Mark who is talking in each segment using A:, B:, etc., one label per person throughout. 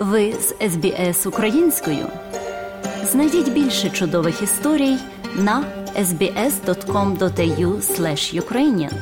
A: Ви з СБС українською. Знайдіть більше чудових історій на sbs.com.au ukrainian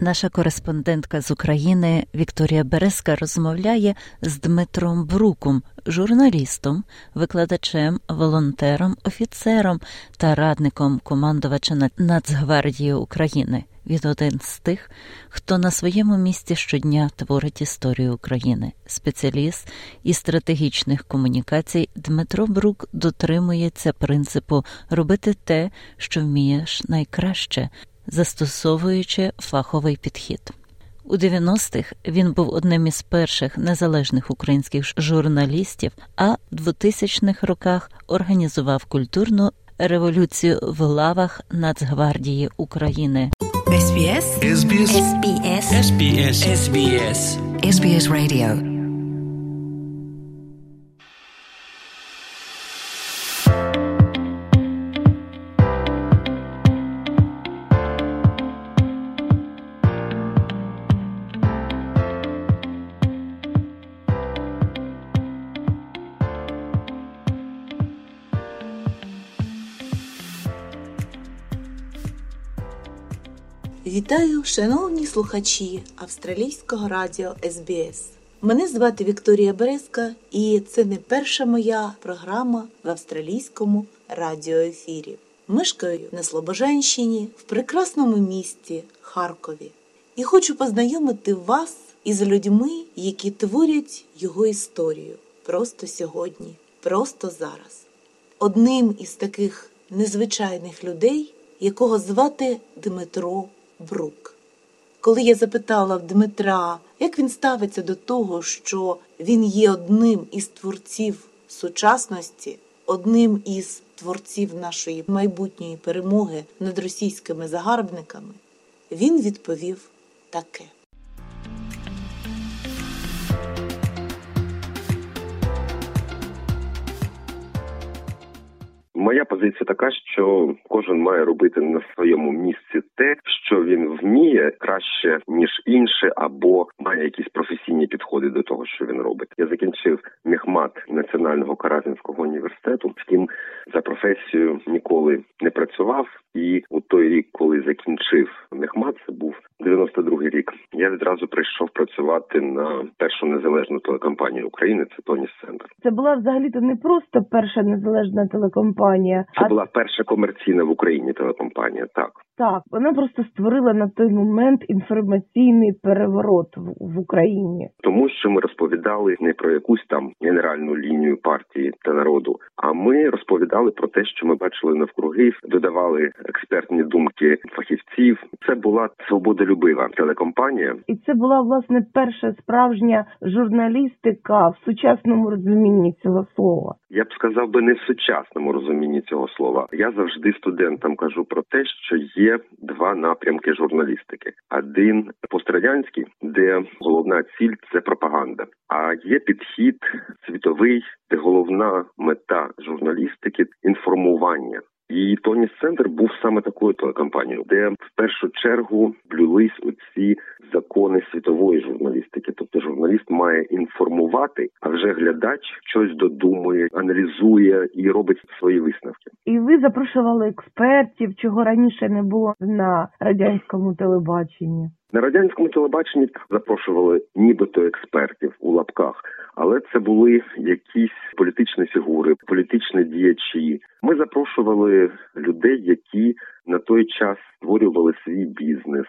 A: Наша кореспондентка з України Вікторія Березка розмовляє з Дмитром Бруком, журналістом, викладачем, волонтером, офіцером та радником командувача Нацгвардії України. Він один з тих, хто на своєму місці щодня творить історію України. Спеціаліст із стратегічних комунікацій Дмитро Брук дотримується принципу робити те, що вмієш найкраще, застосовуючи фаховий підхід. У 90-х він був одним із перших незалежних українських журналістів, а в 2000-х роках організував культурну революцію в лавах Нацгвардії України. SBS SBS SBS SBS SBS SBS Radio
B: Вітаю, шановні слухачі австралійського радіо СБС. Мене звати Вікторія Березка, і це не перша моя програма в австралійському радіоефірі. Мешкаю на Слобожанщині в прекрасному місті Харкові. І хочу познайомити вас із людьми, які творять його історію просто сьогодні, просто зараз. Одним із таких незвичайних людей, якого звати Дмитро Брук. Коли я запитала в Дмитра, як він ставиться до того, що він є одним із творців сучасності, одним із творців нашої майбутньої перемоги над російськими загарбниками, він відповів таке.
C: Моя позиція така, що кожен має робити на своєму місці те, що він вміє краще ніж інше, або має якісь професійні підходи до того, що він робить. Я закінчив міхмат національного каразінського університету. Втім, за професією ніколи не працював. І у той рік, коли закінчив мехмат, це був 92-й рік. Я відразу прийшов працювати на першу незалежну телекомпанію України. Це Тоніс Центр.
D: Це була взагалі то не просто перша незалежна телекомпанія.
C: Це а... була перша комерційна в Україні телекомпанія. Так
D: так вона просто створила на той момент інформаційний переворот в, в Україні,
C: тому що ми розповідали не про якусь там генеральну лінію партії та народу, а ми розповідали про те, що ми бачили навкруги, додавали експертні думки фахівців. Це була свободолюбива телекомпанія,
D: і це була власне перша справжня журналістика в сучасному розумінні цього слова.
C: Я б сказав би не в сучасному розумінні цього слова. Я завжди студентам кажу про те, що є два напрямки журналістики: один пострадянський, де головна ціль це пропаганда. А є підхід світовий, де головна мета журналістики інформування. І Тоніс Центр був саме такою телекомпанією, де в першу чергу блюлись оці закони світової журналістики. Тобто журналіст має інформувати, а вже глядач щось додумує, аналізує і робить свої висновки.
D: І ви запрошували експертів, чого раніше не було на радянському телебаченні.
C: На радянському телебаченні запрошували нібито експертів у лапках, але це були якісь політичні фігури, політичні діячі. Ми запрошували людей, які на той час створювали свій бізнес,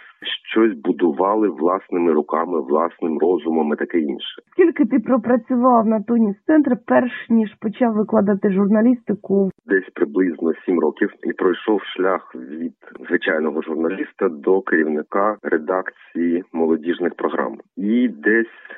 C: щось будували власними руками, власним розумом і таке інше.
D: Скільки ти пропрацював на тоні центр, перш ніж почав викладати журналістику?
C: Десь приблизно сім років і пройшов шлях від звичайного журналіста до керівника редакції молодіжних програм, і десь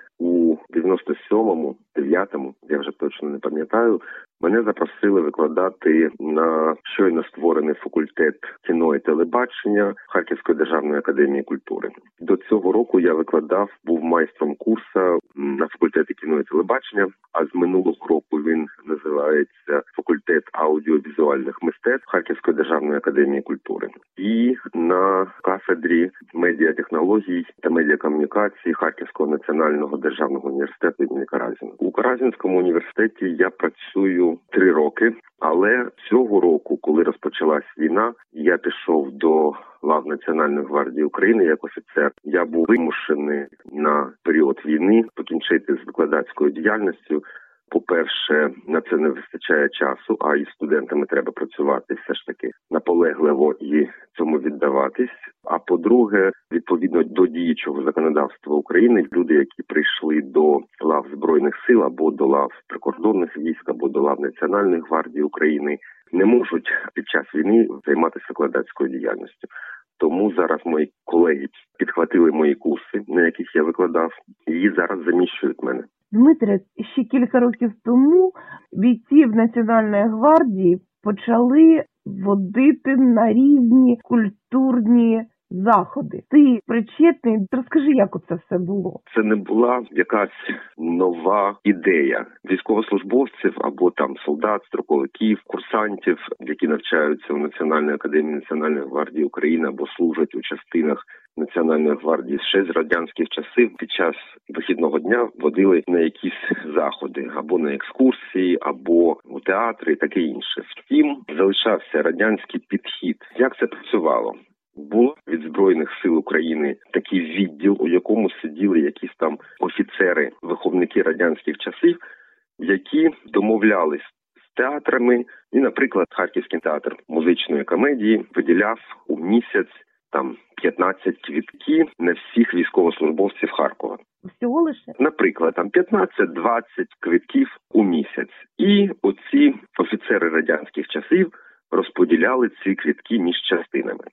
C: 97-му, 9-му, я вже точно не пам'ятаю, мене запросили викладати на щойно створений факультет кіно і телебачення Харківської державної академії культури. До цього року я викладав, був майстром курсу на факультеті кіно і телебачення. А з минулого року він називається факультет аудіовізуальних мистецтв Харківської державної академії культури. І на кафедрі медіатехнологій та медіакомунікації Харківського національного державного університету імені Каразіна. У Каразінському університеті я працюю три роки, але цього року, коли розпочалась війна, я пішов до лав Національної гвардії України як офіцер. Я був вимушений на період війни покінчити з викладацькою діяльністю. По-перше, на це не вистачає часу, а і студентами треба працювати все ж таки наполегливо і цьому віддаватись. А по-друге, відповідно до діючого законодавства України, люди, які прийшли до лав збройних сил або до лав прикордонних військ, або до лав Національної гвардії України, не можуть під час війни займатися викладацькою діяльністю. Тому зараз мої колеги підхватили мої курси, на яких я викладав, і зараз заміщують мене.
D: Дмитре, ще кілька років тому бійців Національної гвардії почали водити на різні культурні заходи. Ти причетний? Розкажи, як це все було?
C: Це не була якась нова ідея військовослужбовців або там солдат, строковиків, курсантів, які навчаються в Національній академії Національної гвардії України або служать у частинах Національної гвардії ще з радянських часів під час вихідного дня водили на якісь заходи або на екскурсії, або у театри, і таке інше. Втім, залишався радянський підхід. Як це працювало? Було від збройних сил України такий відділ, у якому сиділи якісь там офіцери, виховники радянських часів, які домовлялись з театрами. І, наприклад, Харківський театр музичної комедії виділяв у місяць там 15 квітків на всіх військовослужбовців Харкова.
D: Всього лише
C: Наприклад, там 15-20 квитків у місяць, і оці офіцери радянських часів розподіляли ці квітки між частинами.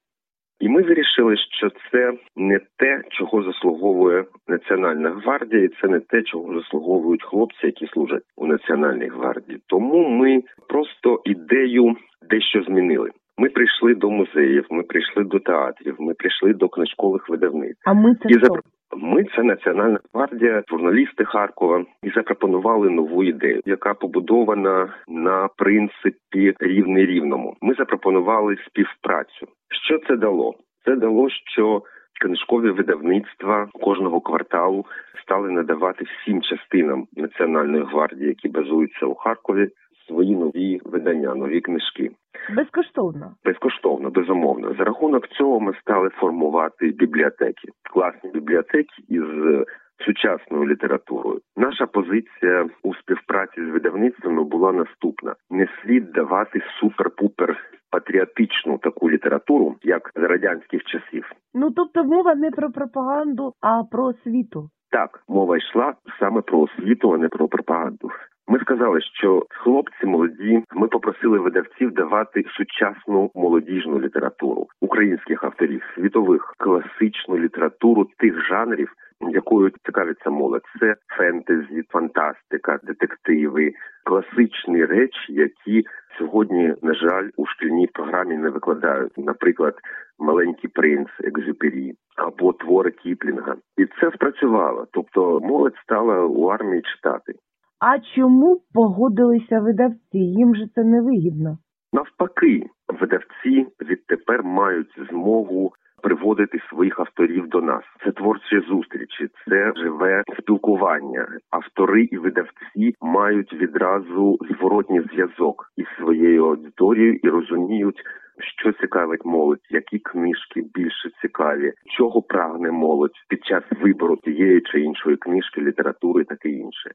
C: І ми вирішили, що це не те, чого заслуговує Національна гвардія, і це не те, чого заслуговують хлопці, які служать у Національній гвардії. Тому ми просто ідею дещо змінили. Ми прийшли до музеїв, ми прийшли до театрів, ми прийшли до книжкових видавництв.
D: а ми це
C: І
D: хто?
C: запро- Ми це Національна гвардія, журналісти Харкова, і запропонували нову ідею, яка побудована на принципі рівний рівному. Ми запропонували співпрацю. Що це дало? Це дало, що книжкові видавництва кожного кварталу стали надавати всім частинам Національної гвардії, які базуються у Харкові, свої нові видання, нові книжки.
D: Безкоштовно.
C: Безкоштовно, безумовно. За рахунок цього ми стали формувати бібліотеки, класні бібліотеки із сучасною літературою. Наша позиція у співпраці з видавництвами була наступна: не слід давати супер-пупер патріотичну таку літературу, як з радянських часів.
D: Ну тобто мова не про пропаганду, а про освіту.
C: Так, мова йшла саме про освіту, а не про пропаганду. Ми сказали, що хлопці молоді. Ми попросили видавців давати сучасну молодіжну літературу українських авторів, світових класичну літературу тих жанрів, якою цікавиться молодь. Це фентезі, фантастика, детективи, класичні речі, які сьогодні, на жаль, у шкільній програмі не викладають. Наприклад, маленький принц Екзюпері або твори Кіплінга, і це спрацювало. Тобто молодь стала у армії читати.
D: А чому погодилися видавці? Їм же це не вигідно.
C: Навпаки, видавці відтепер мають змогу приводити своїх авторів до нас. Це творчі зустрічі, це живе спілкування. Автори і видавці мають відразу зворотній зв'язок із своєю аудиторією і розуміють. Що цікавить молодь, які книжки більше цікаві, чого прагне молодь під час вибору тієї чи іншої книжки, літератури, таке інше.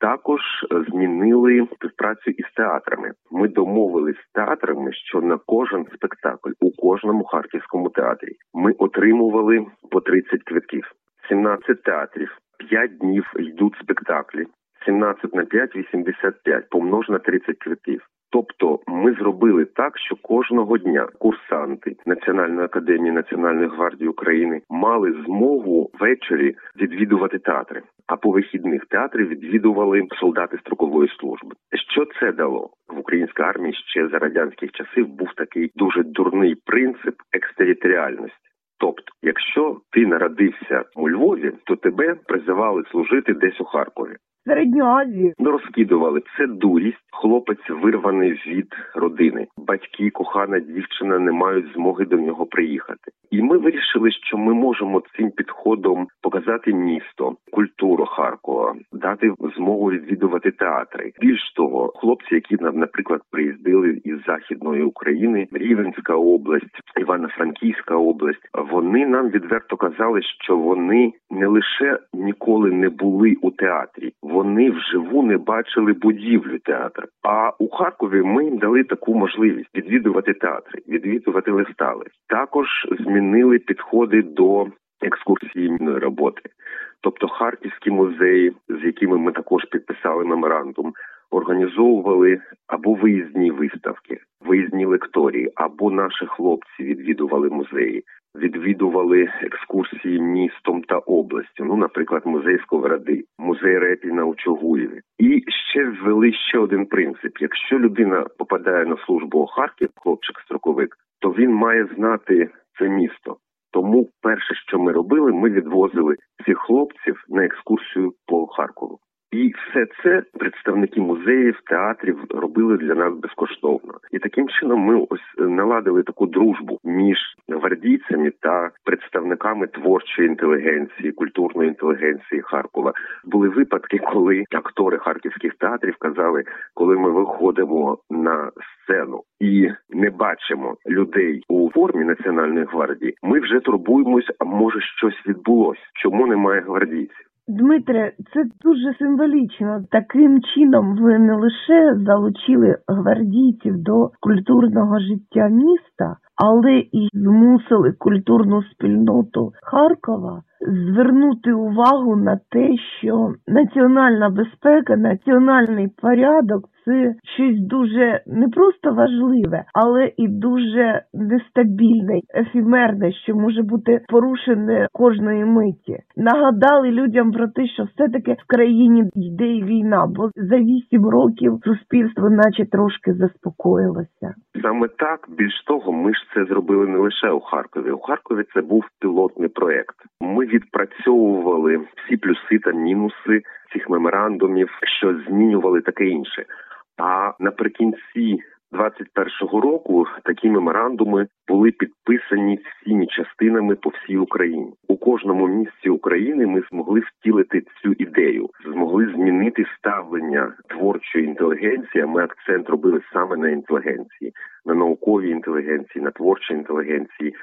C: Також змінили співпрацю із театрами. Ми домовились з театрами, що на кожен спектакль у кожному харківському театрі ми отримували по 30 квитків. 17 театрів, 5 днів йдуть спектаклі. 17 на 5 – 85, помнож на 30 квитків. Тобто ми зробили так, що кожного дня курсанти Національної академії Національної гвардії України мали змогу ввечері відвідувати театри. А по вихідних театри відвідували солдати строкової служби. Що це дало в українській армії? Ще за радянських часів був такий дуже дурний принцип екстериторіальності. Тобто, якщо ти народився у Львові, то тебе призивали служити десь у Харкові.
D: Середню Азію.
C: Розкидували це дурість. Хлопець вирваний від родини. Батьки, кохана дівчина не мають змоги до нього приїхати. І ми вирішили, що ми можемо цим підходом показати місто, культуру Харкова, дати змогу відвідувати театри. Більш того, хлопці, які наприклад, приїздили із західної України, Рівенська область, Івано-Франківська область, вони нам відверто казали, що вони не лише ніколи не були у театрі вони вживу не бачили будівлю театру. А у Харкові ми їм дали таку можливість відвідувати театри, відвідувати листали. Також змінили підходи до екскурсійної роботи. Тобто харківські музеї, з якими ми також підписали меморандум, організовували або виїзні виставки, виїзні лекторії, або наші хлопці відвідували музеї відвідували екскурсії містом та областю. Ну, наприклад, музей Сковороди, музей Репіна у Чугуєві. І ще ввели ще один принцип: якщо людина попадає на службу у Харків, хлопчик-строковик, то він має знати це місто. Тому перше, що ми робили, ми відвозили цих хлопців на екскурсію по Харкову. І все це представники музеїв, театрів робили для нас безкоштовно. І таким чином ми ось наладили таку дружбу між гвардійцями та представниками творчої інтелігенції, культурної інтелігенції Харкова. Були випадки, коли актори харківських театрів казали, коли ми виходимо на сцену і не бачимо людей у формі національної гвардії, ми вже турбуємось, а може щось відбулося. Чому немає гвардійців?
D: Дмитре, це дуже символічно. Таким чином ви не лише залучили гвардійців до культурного життя міста, але і змусили культурну спільноту Харкова звернути увагу на те, що національна безпека, національний порядок це щось дуже не просто важливе, але і дуже нестабільне, ефімерне, що може бути порушене кожної миті. Нагадали людям про те, що все-таки в країні йде війна, бо за вісім років суспільство, наче трошки заспокоїлося.
C: Саме так більш того, ми ж це зробили не лише у Харкові. У Харкові це був пілотний проект. Ми відпрацьовували всі плюси та мінуси цих меморандумів, що змінювали таке інше. А наприкінці 21-го року такі меморандуми були підписані всіми частинами по всій Україні. У кожному місці України ми змогли втілити цю ідею, змогли змінити ставлення творчої інтелігенції. Ми акцент робили саме на інтелігенції, на науковій інтелігенції, на творчій інтелігенції,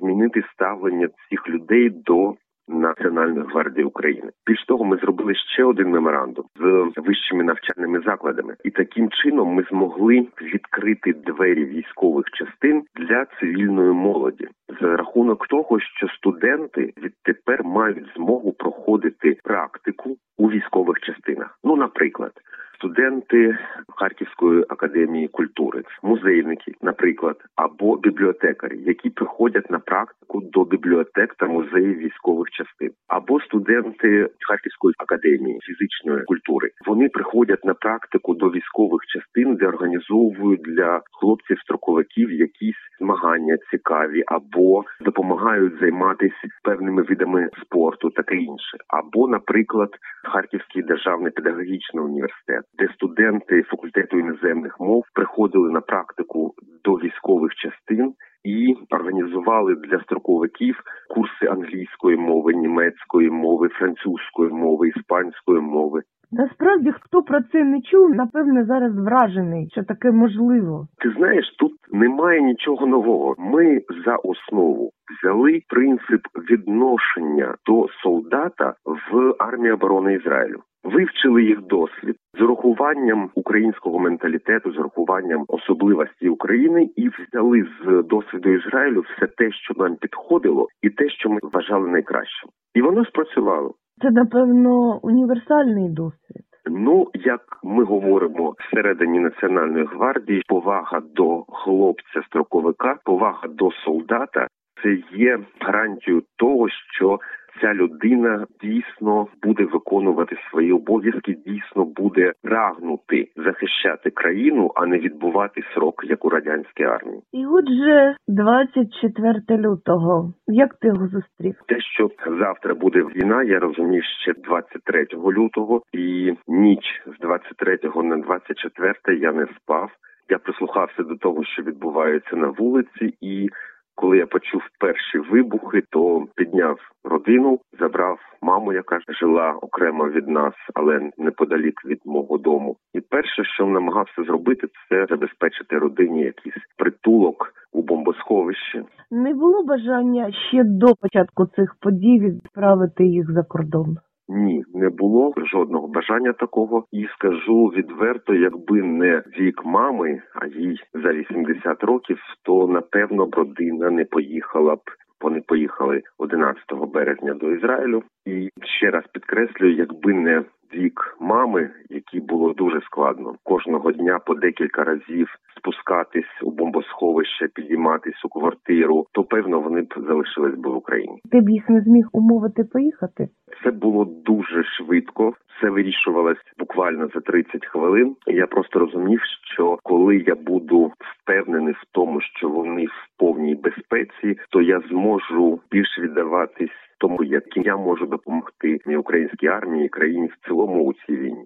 C: змінити ставлення цих людей до Національної гвардії України. Більш того, ми зробили ще один меморандум з вищими навчальними закладами, і таким чином ми змогли відкрити двері військових частин для цивільної молоді за рахунок того, що студенти відтепер мають змогу проходити практику у військових частинах. Ну, наприклад студенти Харківської академії культури, музейники, наприклад, або бібліотекарі, які приходять на практику до бібліотек та музеїв військових частин, або студенти Харківської академії фізичної культури. Вони приходять на практику до військових частин, де організовують для хлопців строковиків якісь змагання цікаві, або допомагають займатися певними видами спорту, таке інше, або, наприклад, Харківський державний педагогічний університет де студенти факультету іноземних мов приходили на практику до військових частин і організували для строковиків курси англійської мови, німецької мови, французької мови, іспанської мови.
D: Насправді, хто про це не чув, напевне, зараз вражений, що таке можливо.
C: Ти знаєш, тут немає нічого нового. Ми за основу взяли принцип відношення до солдата в армії оборони Ізраїлю вивчили їх досвід з урахуванням українського менталітету, з урахуванням особливості України, і взяли з досвіду Ізраїлю все те, що нам підходило, і те, що ми вважали найкращим, і воно спрацювало.
D: Це напевно універсальний досвід.
C: Ну, як ми говоримо всередині національної гвардії, повага до хлопця строковика, повага до солдата це є гарантією того, що ця людина дійсно буде виконувати свої обов'язки, дійсно буде прагнути захищати країну, а не відбувати срок як у радянській армії.
D: І отже, 24 лютого. Як ти його зустрів?
C: Те, що завтра буде війна, я розумів ще 23 лютого, і ніч з 23 на 24 я не спав. Я прислухався до того, що відбувається на вулиці, і коли я почув перші вибухи, то підняв родину, забрав маму, яка жила окремо від нас, але неподалік від мого дому. І перше, що намагався зробити, це забезпечити родині якийсь притулок у бомбосховищі.
D: Не було бажання ще до початку цих подій відправити їх за кордон.
C: Ні, не було жодного бажання такого. І скажу відверто, якби не вік мами, а їй за 80 років, то напевно б родина не поїхала б. Вони поїхали 11 березня до Ізраїлю. І ще раз підкреслюю, якби не вік мами, який було дуже складно кожного дня по декілька разів спускатись у бомбосховище, підійматись у квартиру, то певно вони б залишились би в Україні.
D: Ти б їх не зміг умовити поїхати?
C: Це було дуже швидко. Все вирішувалось буквально за 30 хвилин. Я просто розумів, що коли я буду впевнений в тому, що вони в повній безпеці, то я зможу більш віддаватись тому, яким я можу допомогти і українській армії країні в цілому у цій війні.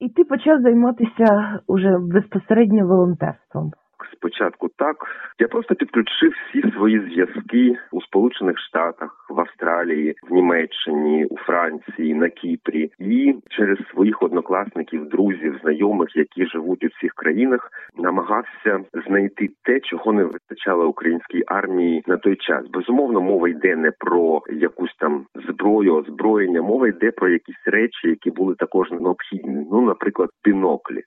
D: І ти почав займатися уже безпосередньо волонтерством.
C: Спочатку так я просто підключив всі свої зв'язки у Сполучених Штатах, в Австралії, в Німеччині, у Франції, на Кіпрі, і через своїх однокласників, друзів, знайомих, які живуть у цих країнах, намагався знайти те, чого не вистачало українській армії на той час. Безумовно, мова йде не про якусь там зброю, озброєння, мова йде про якісь речі, які були також необхідні. Ну, наприклад, біноклі.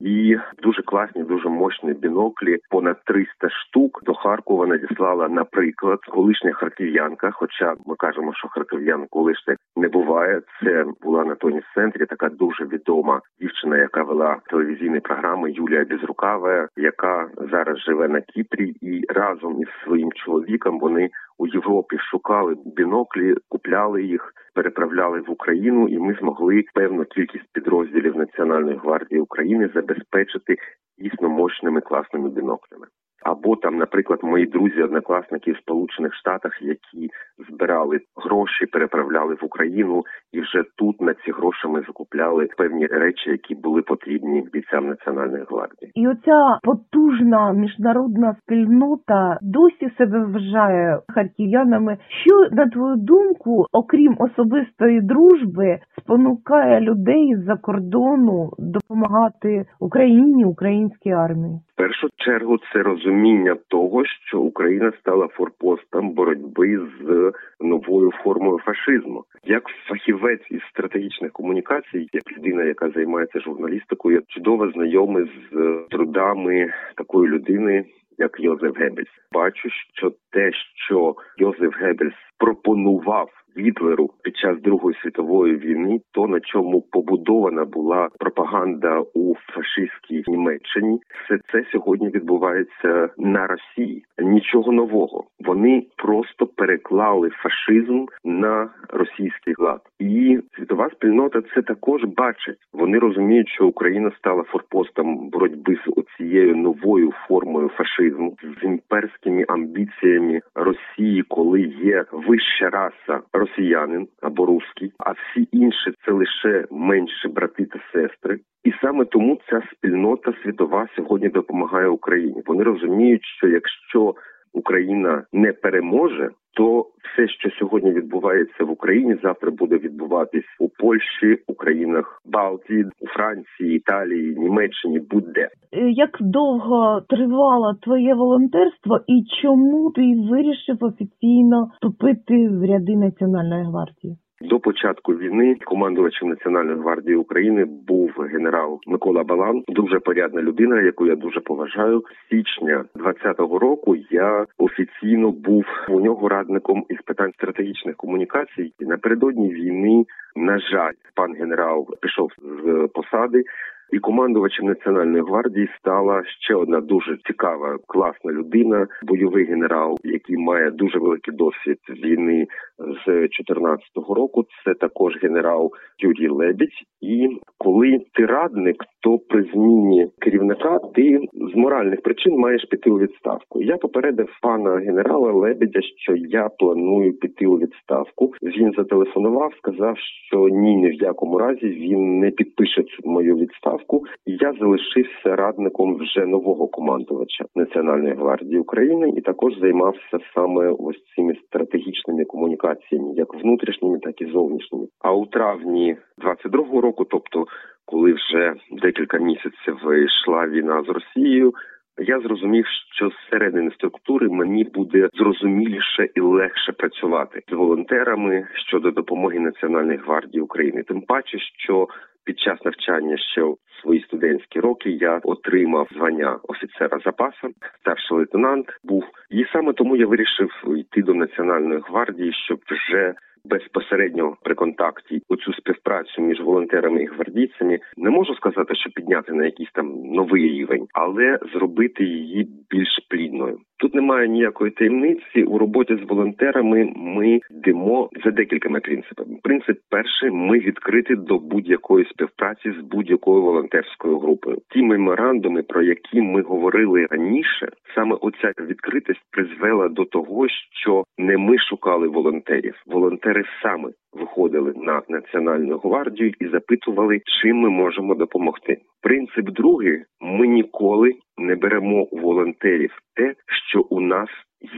C: І дуже класні, дуже мощні біноклі. Понад 300 штук до Харкова надіслала, наприклад, колишня харків'янка. Хоча ми кажемо, що харків'ян колишня не буває. Це була на тоні центрі така дуже відома дівчина, яка вела телевізійні програми Юлія Безрукава, яка зараз живе на Кіпрі, і разом із своїм чоловіком вони у Європі шукали біноклі, купляли їх, переправляли в Україну, і ми змогли певну кількість підрозділів Національної гвардії України забезпечити дійсно мощними класними біноклями. Або там, наприклад, мої друзі, однокласники в Сполучених Штатах, які збирали гроші, переправляли в Україну, і вже тут на ці гроші ми закупляли певні речі, які були потрібні бійцям національної гвардії.
D: І оця потужна міжнародна спільнота досі себе вважає харків'янами. Що на твою думку, окрім особистої дружби, спонукає людей з-за кордону допомагати Україні, українській армії?
C: В першу чергу це розуміння того, що Україна стала форпостом боротьби з новою формою фашизму. Як фахівець із стратегічних комунікацій, як людина, яка займається журналістикою, я чудово знайомий з трудами такої людини. Як Йозеф Геббельс. бачу, що те, що Йозеф Геббельс пропонував Гітлеру під час Другої світової війни, то на чому побудована була пропаганда у фашистській Німеччині, все це сьогодні відбувається на Росії. Нічого нового. Вони просто переклали фашизм на російський лад, і світова спільнота це також бачить. Вони розуміють, що Україна стала форпостом боротьби з оцією новою формою фашизму з імперськими амбіціями Росії, коли є вища раса росіянин або русський, а всі інші це лише менші брати та сестри. І саме тому ця спільнота світова сьогодні допомагає Україні. Вони розуміють, що якщо Україна не переможе, то все, що сьогодні відбувається в Україні, завтра буде відбуватись у Польщі, у країнах Балтії, у Франції, Італії, Німеччині, будь-де.
D: Як довго тривало твоє волонтерство, і чому ти вирішив офіційно вступити в ряди Національної гвардії?
C: До початку війни командувачем Національної гвардії України був генерал Микола Балан, дуже порядна людина, яку я дуже поважаю. Січня 20-го року я офіційно був у нього радником із питань стратегічних комунікацій. І напередодні війни, на жаль, пан генерал пішов з посади. І командувачем національної гвардії стала ще одна дуже цікава, класна людина, бойовий генерал, який має дуже великий досвід війни з 2014 року. Це також генерал Юрій Лебідь. І коли ти радник, то при зміні керівника ти з моральних причин маєш піти у відставку. Я попередив пана генерала Лебедя, що я планую піти у відставку. Він зателефонував, сказав, що ні, ні в якому разі він не підпише мою відставку. Я залишився радником вже нового командувача Національної гвардії України і також займався саме ось цими стратегічними комунікаціями, як внутрішніми, так і зовнішніми. А у травні 22-го року, тобто коли вже декілька місяців йшла війна з Росією. Я зрозумів, що зсередини структури мені буде зрозуміліше і легше працювати з волонтерами щодо допомоги Національної гвардії України. Тим паче, що під час навчання ще в свої студентські роки я отримав звання офіцера запасу, старший лейтенант був, і саме тому я вирішив йти до національної гвардії, щоб вже безпосередньо при контакті оцю співпрацю між волонтерами і гвардійцями не можу сказати, що підняти на якийсь там новий рівень, але зробити її більш плідною. Тут немає ніякої таємниці у роботі з волонтерами. Ми йдемо за декількома принципами. Принцип перший ми відкриті до будь-якої співпраці з будь-якою волонтерською групою. Ті меморандуми, про які ми говорили раніше, саме оця відкритість призвела до того, що не ми шукали волонтерів. Волонтери саме виходили на національну гвардію і запитували, чим ми можемо допомогти. Принцип другий: ми ніколи не беремо волонтерів те, що у нас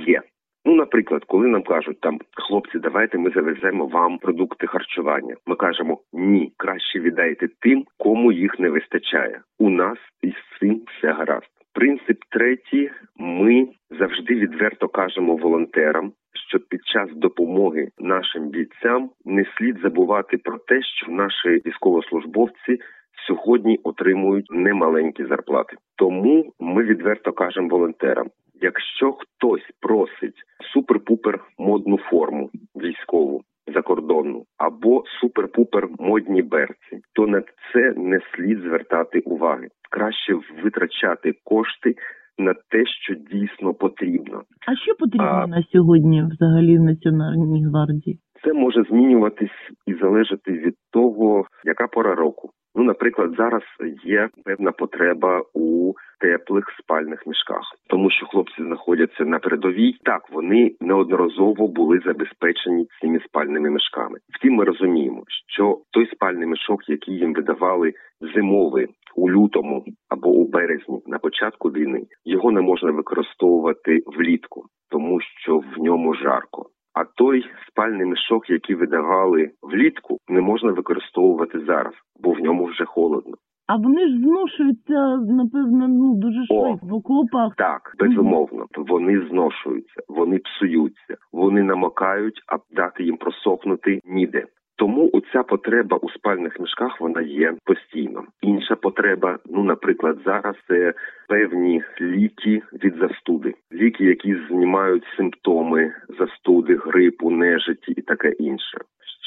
C: є. Ну, наприклад, коли нам кажуть там хлопці, давайте ми завеземо вам продукти харчування. Ми кажемо ні, краще віддайте тим, кому їх не вистачає. У нас із цим все гаразд. Принцип третій: ми завжди відверто кажемо волонтерам, що під час допомоги нашим бійцям не слід забувати про те, що наші військовослужбовці сьогодні отримують немаленькі зарплати. Тому ми відверто кажемо волонтерам: якщо хтось просить супер-пупер модну форму військову. Закордонну або супер-пупер модні берці, то на це не слід звертати уваги. Краще витрачати кошти на те, що дійсно потрібно.
E: А що потрібно
C: А-
E: на сьогодні взагалі в Національній гвардії?
C: Це може змінюватись і залежати від того, яка пора року. Ну, наприклад, зараз є певна потреба у теплих спальних мішках, тому що хлопці знаходяться на передовій. Так вони неодноразово були забезпечені цими спальними мішками. Втім, ми розуміємо, що той спальний мішок, який їм видавали зимовий у лютому або у березні на початку війни, його не можна використовувати влітку, тому що в ньому жарко. А той спальний мішок, який видавали влітку, не можна використовувати зараз, бо в ньому вже холодно.
E: А вони ж зношуються, напевно, ну дуже швидко в окопах.
C: Так, безумовно, вони зношуються, вони псуються, вони намокають, а дати їм просохнути ніде. Тому оця потреба у спальних мішках вона є постійно. Інша потреба, ну наприклад, зараз це певні ліки від застуди, ліки, які знімають симптоми застуди, грипу, нежиті і таке інше.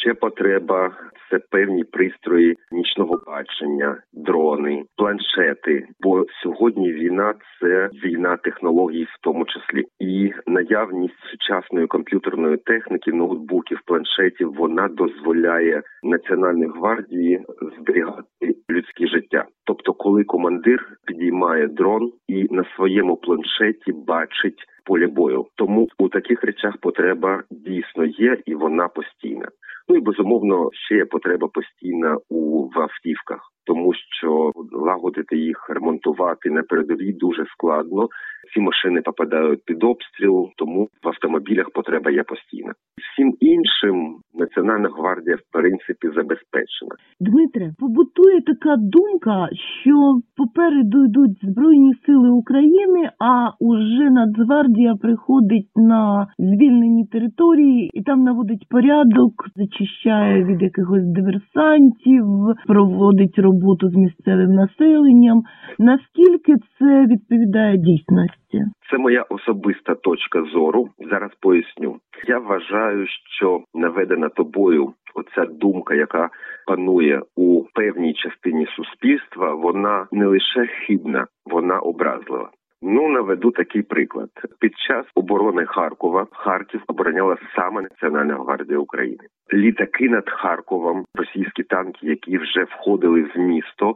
C: Ще потреба це певні пристрої нічного бачення, дрони, планшети. Бо сьогодні війна це війна технологій, в тому числі, і наявність сучасної комп'ютерної техніки, ноутбуків, планшетів, вона дозволяє Національній гвардії зберігати людське життя. Тобто, коли командир підіймає дрон і на своєму планшеті бачить поле бою, тому у таких речах потреба дійсно є, і вона постійна. Ну і безумовно ще є потреба постійна у в автівках, тому що лагодити їх, ремонтувати на передовій дуже складно. Ці машини попадають під обстріл, тому в автомобілях потреба є постійна. Всім іншим Національна гвардія в принципі забезпечена.
E: Дмитре, побутує така думка, що попереду йдуть Збройні Сили України, а уже Нацгвардія приходить на звільнені території і там наводить порядок, зачищає від якихось диверсантів, проводить роботу з місцевим населенням. Наскільки це відповідає дійсності?
C: Це моя особиста точка зору. Зараз поясню. Я вважаю, що наведена тобою оця думка, яка панує у певній частині суспільства, вона не лише хибна, вона образлива. Ну наведу такий приклад. Під час оборони Харкова Харків обороняла саме Національна гвардія України. Літаки над Харковом, російські танки, які вже входили в місто,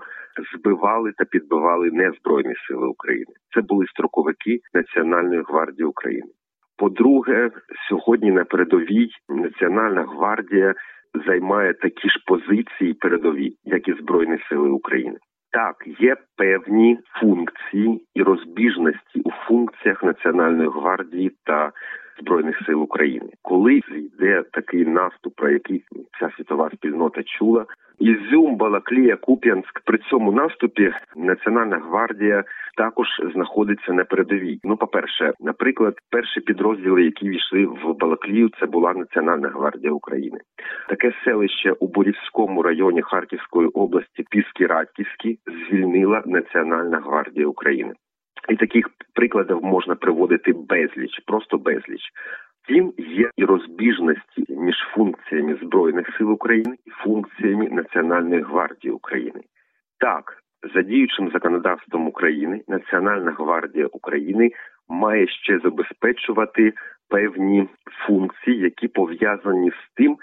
C: збивали та підбивали не збройні сили України. Це були строковики Національної гвардії України. По-друге, сьогодні на передовій Національна гвардія займає такі ж позиції передові, як і Збройні Сили України. Так, є певні функції і розбіжності у функціях Національної гвардії та збройних сил України. Коли йде такий наступ, про який вся світова спільнота чула, Ізюм, Балаклія, Куп'янськ при цьому наступі Національна гвардія також знаходиться на передовій. Ну, по перше, наприклад, перші підрозділи, які війшли в Балаклію, це була Національна гвардія України. Таке селище у Борівському районі Харківської області Піски Радківські звільнила Національна гвардія України. І таких прикладів можна приводити безліч, просто безліч. Втім, є і розбіжності між функціями збройних сил України і функціями Національної гвардії України. Так, за діючим законодавством України Національна гвардія України має ще забезпечувати певні функції, які пов'язані з тим,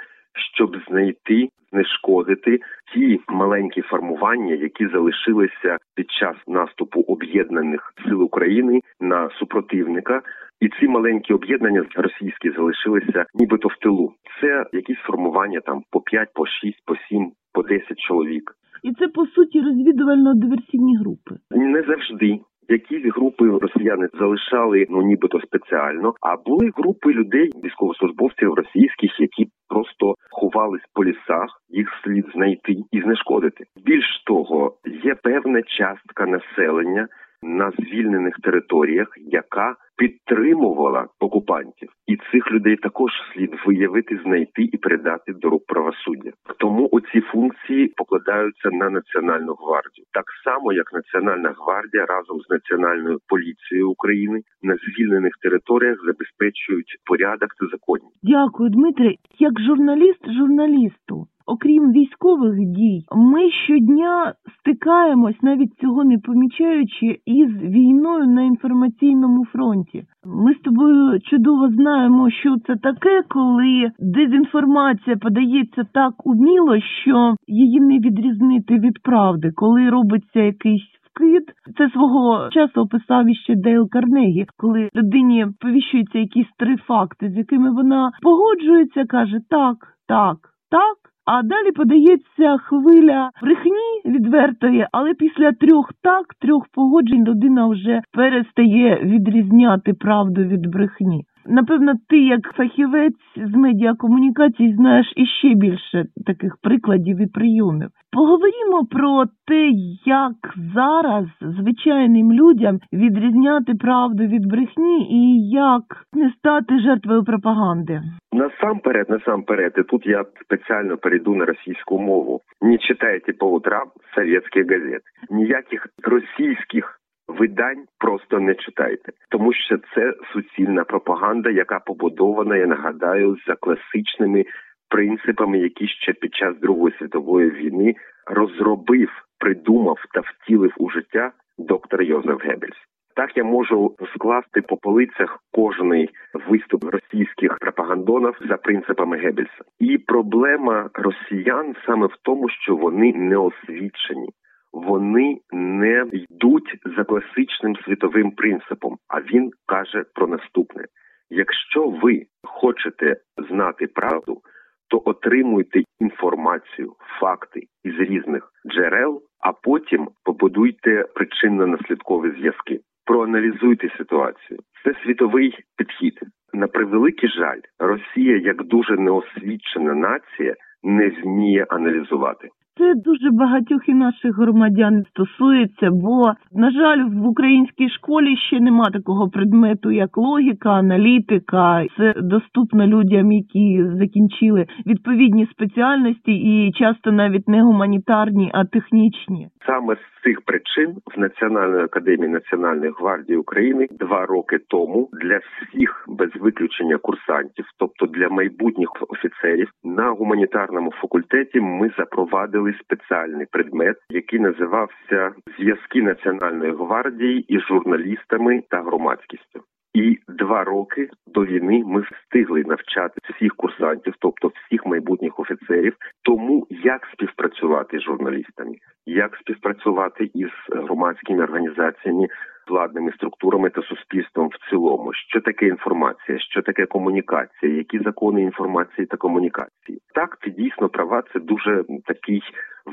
C: щоб знайти, знешкодити ті маленькі формування, які залишилися під час наступу об'єднаних сил України на супротивника. І ці маленькі об'єднання російські залишилися нібито в тилу. Це якісь формування там по 5, по 6, по 7, по 10 чоловік.
E: І це по суті розвідувально-диверсійні групи.
C: Не завжди. Якісь групи росіяни залишали ну нібито спеціально, а були групи людей, військовослужбовців російських, які просто ховались по лісах, їх слід знайти і знешкодити. Більш того, є певна частка населення на звільнених територіях, яка підтримувала окупантів, і цих людей також слід виявити, знайти і передати до рук правосуддя. Тому оці функції покладаються на національну гвардію, так само як Національна гвардія разом з національною поліцією України на звільнених територіях забезпечують порядок та законність.
E: Дякую, Дмитре. Як журналіст журналісту. Окрім військових дій, ми щодня стикаємось, навіть цього не помічаючи, із війною на інформаційному фронті. Ми з тобою чудово знаємо, що це таке, коли дезінформація подається так уміло, що її не відрізнити від правди, коли робиться якийсь вкид. Це свого часу описав іще Дейл Карнегі, коли людині повіщуються якісь три факти, з якими вона погоджується, каже так, так, так. А далі подається хвиля брехні відвертої, але після трьох так, трьох погоджень людина вже перестає відрізняти правду від брехні. Напевно, ти, як фахівець з медіакомунікацій, знаєш іще більше таких прикладів і прийомів. Поговоримо про те, як зараз звичайним людям відрізняти правду від брехні і як не стати жертвою пропаганди.
C: Насамперед, насамперед, і тут я спеціально перейду на російську мову. Не читайте по утрам совєтських газет. Ніяких російських видань просто не читайте, тому що це суцільна пропаганда, яка побудована, я нагадаю, за класичними принципами, які ще під час Другої світової війни розробив, придумав та втілив у життя доктор Йозеф Геббельс. Так я можу скласти по полицях кожний виступ російських пропагандонів за принципами Геббельса. І проблема росіян саме в тому, що вони не освічені. Вони не йдуть за класичним світовим принципом. А він каже про наступне: якщо ви хочете знати правду, то отримуйте інформацію, факти із різних джерел, а потім побудуйте причинно-наслідкові зв'язки. Проаналізуйте ситуацію. Це світовий підхід. На превеликий жаль, Росія, як дуже неосвічена нація, не вміє аналізувати.
E: Це дуже багатьох і наших громадян стосується, бо, на жаль, в українській школі ще нема такого предмету, як логіка, аналітика. Це доступно людям, які закінчили відповідні спеціальності і часто навіть не гуманітарні, а технічні.
C: Саме з цих причин в Національної академії Національної гвардії України два роки тому для всіх без виключення курсантів, тобто для майбутніх офіцерів, на гуманітарному факультеті ми запровадили спеціальний предмет, який називався Зв'язки Національної гвардії із журналістами та громадськістю. І два роки до війни ми встигли навчати всіх курсантів, тобто всіх майбутніх офіцерів, тому як співпрацювати з журналістами, як співпрацювати із громадськими організаціями, владними структурами та суспільством в цілому, що таке інформація, що таке комунікація, які закони інформації та комунікації. Так, це дійсно права, це дуже такий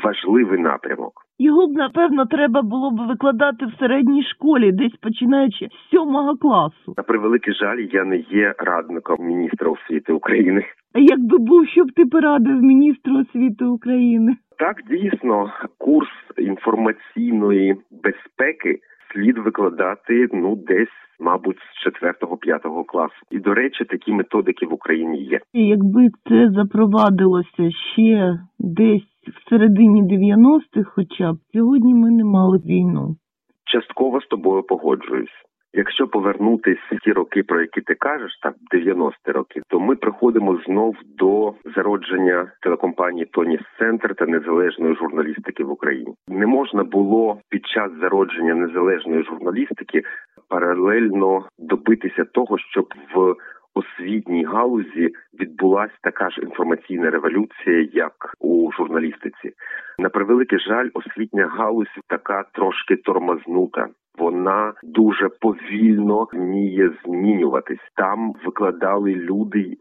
C: важливий напрямок.
E: Його б напевно треба було б викладати в середній школі, десь починаючи з сьомого класу.
C: На превеликий жаль, я не є радником міністра освіти України.
E: А якби був, що б ти порадив міністру освіти України?
C: Так, дійсно, курс інформаційної безпеки слід викладати ну десь, мабуть, з четвертого-п'ятого класу. І до речі, такі методики в Україні є.
E: І Якби це запровадилося ще десь в середині 90-х, хоча б сьогодні ми не мали війну.
C: Частково з тобою погоджуюсь. Якщо повернутися ті роки, про які ти кажеш, так 90-ті роки, то ми приходимо знов до зародження телекомпанії Тоніс Центр та незалежної журналістики в Україні. Не можна було під час зародження незалежної журналістики паралельно добитися того, щоб в освітній галузі відбулася така ж інформаційна революція, як у журналістиці. На превеликий жаль, освітня галузь така трошки тормознута. Вона дуже повільно вміє змінюватись. Там викладали люди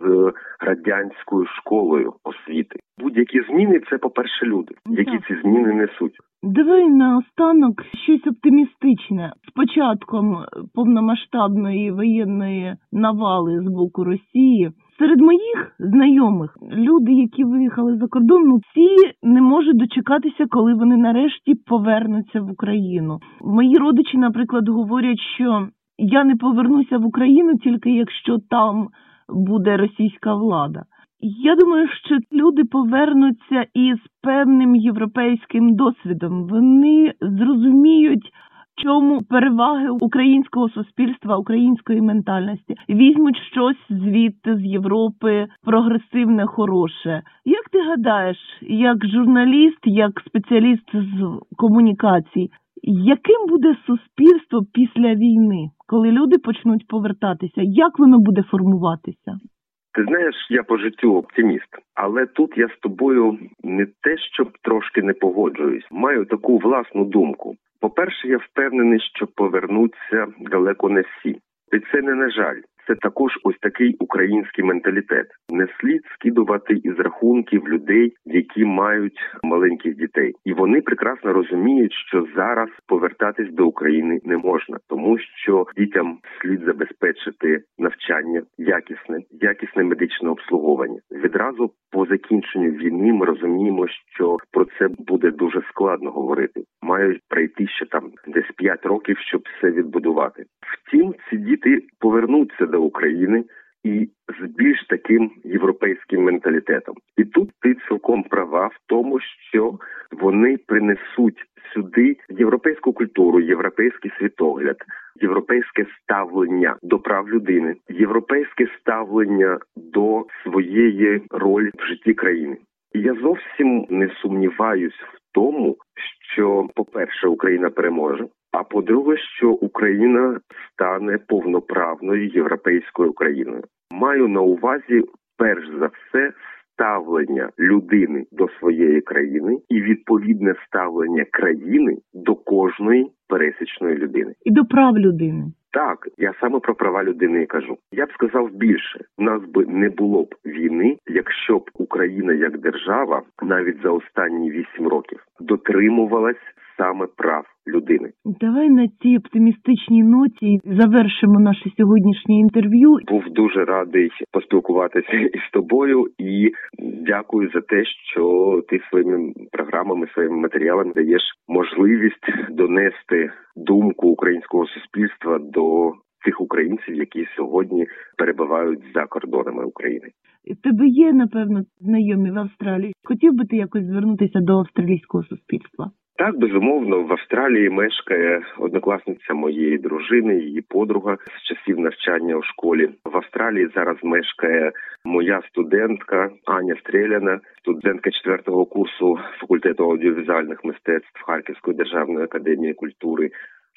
C: з радянською школою освіти. Будь-які зміни це, по перше, люди, які ці зміни несуть.
E: Давай наостанок щось оптимістичне. З початком повномасштабної воєнної навали з боку Росії. Серед моїх знайомих люди, які виїхали за кордон, ну всі не можуть дочекатися, коли вони нарешті повернуться в Україну. Мої родичі, наприклад, говорять, що я не повернуся в Україну тільки якщо там буде російська влада. Я думаю, що люди повернуться із певним європейським досвідом. Вони зрозуміють, чому переваги українського суспільства, української ментальності. Візьмуть щось звідти з Європи, прогресивне, хороше. Як ти гадаєш, як журналіст, як спеціаліст з комунікацій, яким буде суспільство після війни, коли люди почнуть повертатися? Як воно буде формуватися?
C: Ти знаєш, я по життю оптиміст, але тут я з тобою не те, щоб трошки не погоджуюсь. Маю таку власну думку. По-перше, я впевнений, що повернуться далеко не всі, і це не на жаль. Це також ось такий український менталітет. Не слід скидувати із рахунків людей, які мають маленьких дітей, і вони прекрасно розуміють, що зараз повертатись до України не можна, тому що дітям слід забезпечити навчання, якісне, якісне медичне обслуговування. Відразу по закінченню війни ми розуміємо, що про це буде дуже складно говорити. Мають пройти ще там десь 5 років, щоб все відбудувати. Втім, ці діти повернуться до України і з більш таким європейським менталітетом. І тут ти цілком права в тому, що вони принесуть сюди європейську культуру, європейський світогляд, європейське ставлення до прав людини, європейське ставлення до своєї ролі в житті країни. Я зовсім не сумніваюсь в тому, що, по-перше, Україна переможе. А по-друге, що Україна стане повноправною європейською країною. Маю на увазі перш за все ставлення людини до своєї країни і відповідне ставлення країни до кожної пересічної людини
E: і до прав людини.
C: Так, я саме про права людини і кажу. Я б сказав більше, у нас би не було б війни, якщо б Україна як держава навіть за останні вісім років дотримувалась саме прав людини.
E: Давай на цій оптимістичній ноті завершимо наше сьогоднішнє інтерв'ю.
C: Був дуже радий поспілкуватися із тобою і дякую за те, що ти своїми програмами, своїми матеріалами даєш можливість донести думку українського суспільства до тих українців, які сьогодні перебувають за кордонами України.
E: Тебе є, напевно, знайомі в Австралії. Хотів би ти якось звернутися до австралійського суспільства?
C: Так, безумовно, в Австралії мешкає однокласниця моєї дружини, її подруга з часів навчання у школі. В Австралії зараз мешкає моя студентка Аня Стріляна, студентка четвертого курсу факультету аудіовізуальних мистецтв Харківської державної академії культури.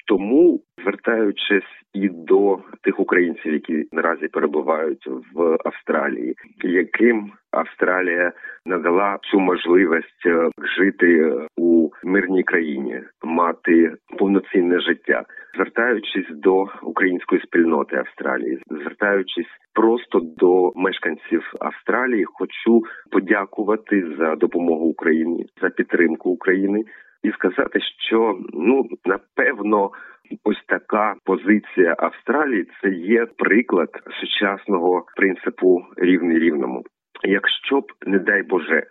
C: Тому, звертаючись і до тих українців, які наразі перебувають в Австралії, яким Австралія надала цю можливість е, жити у мирній країні, мати повноцінне життя, звертаючись до української спільноти Австралії, звертаючись просто до мешканців Австралії, хочу подякувати за допомогу Україні за підтримку України і сказати, що ну напевно. Ось така позиція Австралії це є приклад сучасного принципу рівний рівному. Якщо б, не дай Боже,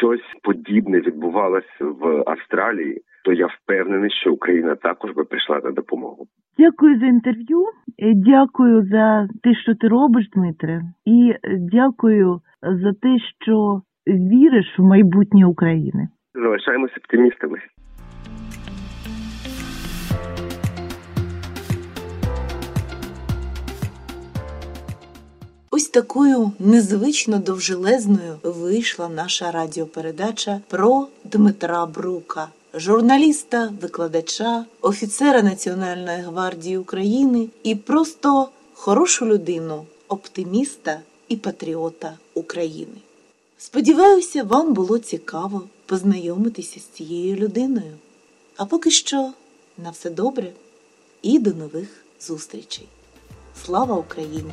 C: щось подібне відбувалося в Австралії, то я впевнений, що Україна також би прийшла на допомогу.
E: Дякую за інтерв'ю. е, Дякую за те, що ти робиш, Дмитре, і е, дякую за те, що віриш в майбутнє України.
C: Залишаємося оптимістами.
B: Ось такою незвично довжелезною вийшла наша радіопередача про Дмитра Брука, журналіста, викладача, офіцера Національної гвардії України і просто хорошу людину, оптиміста і патріота України. Сподіваюся, вам було цікаво познайомитися з цією людиною. А поки що на все добре і до нових зустрічей. Слава Україні!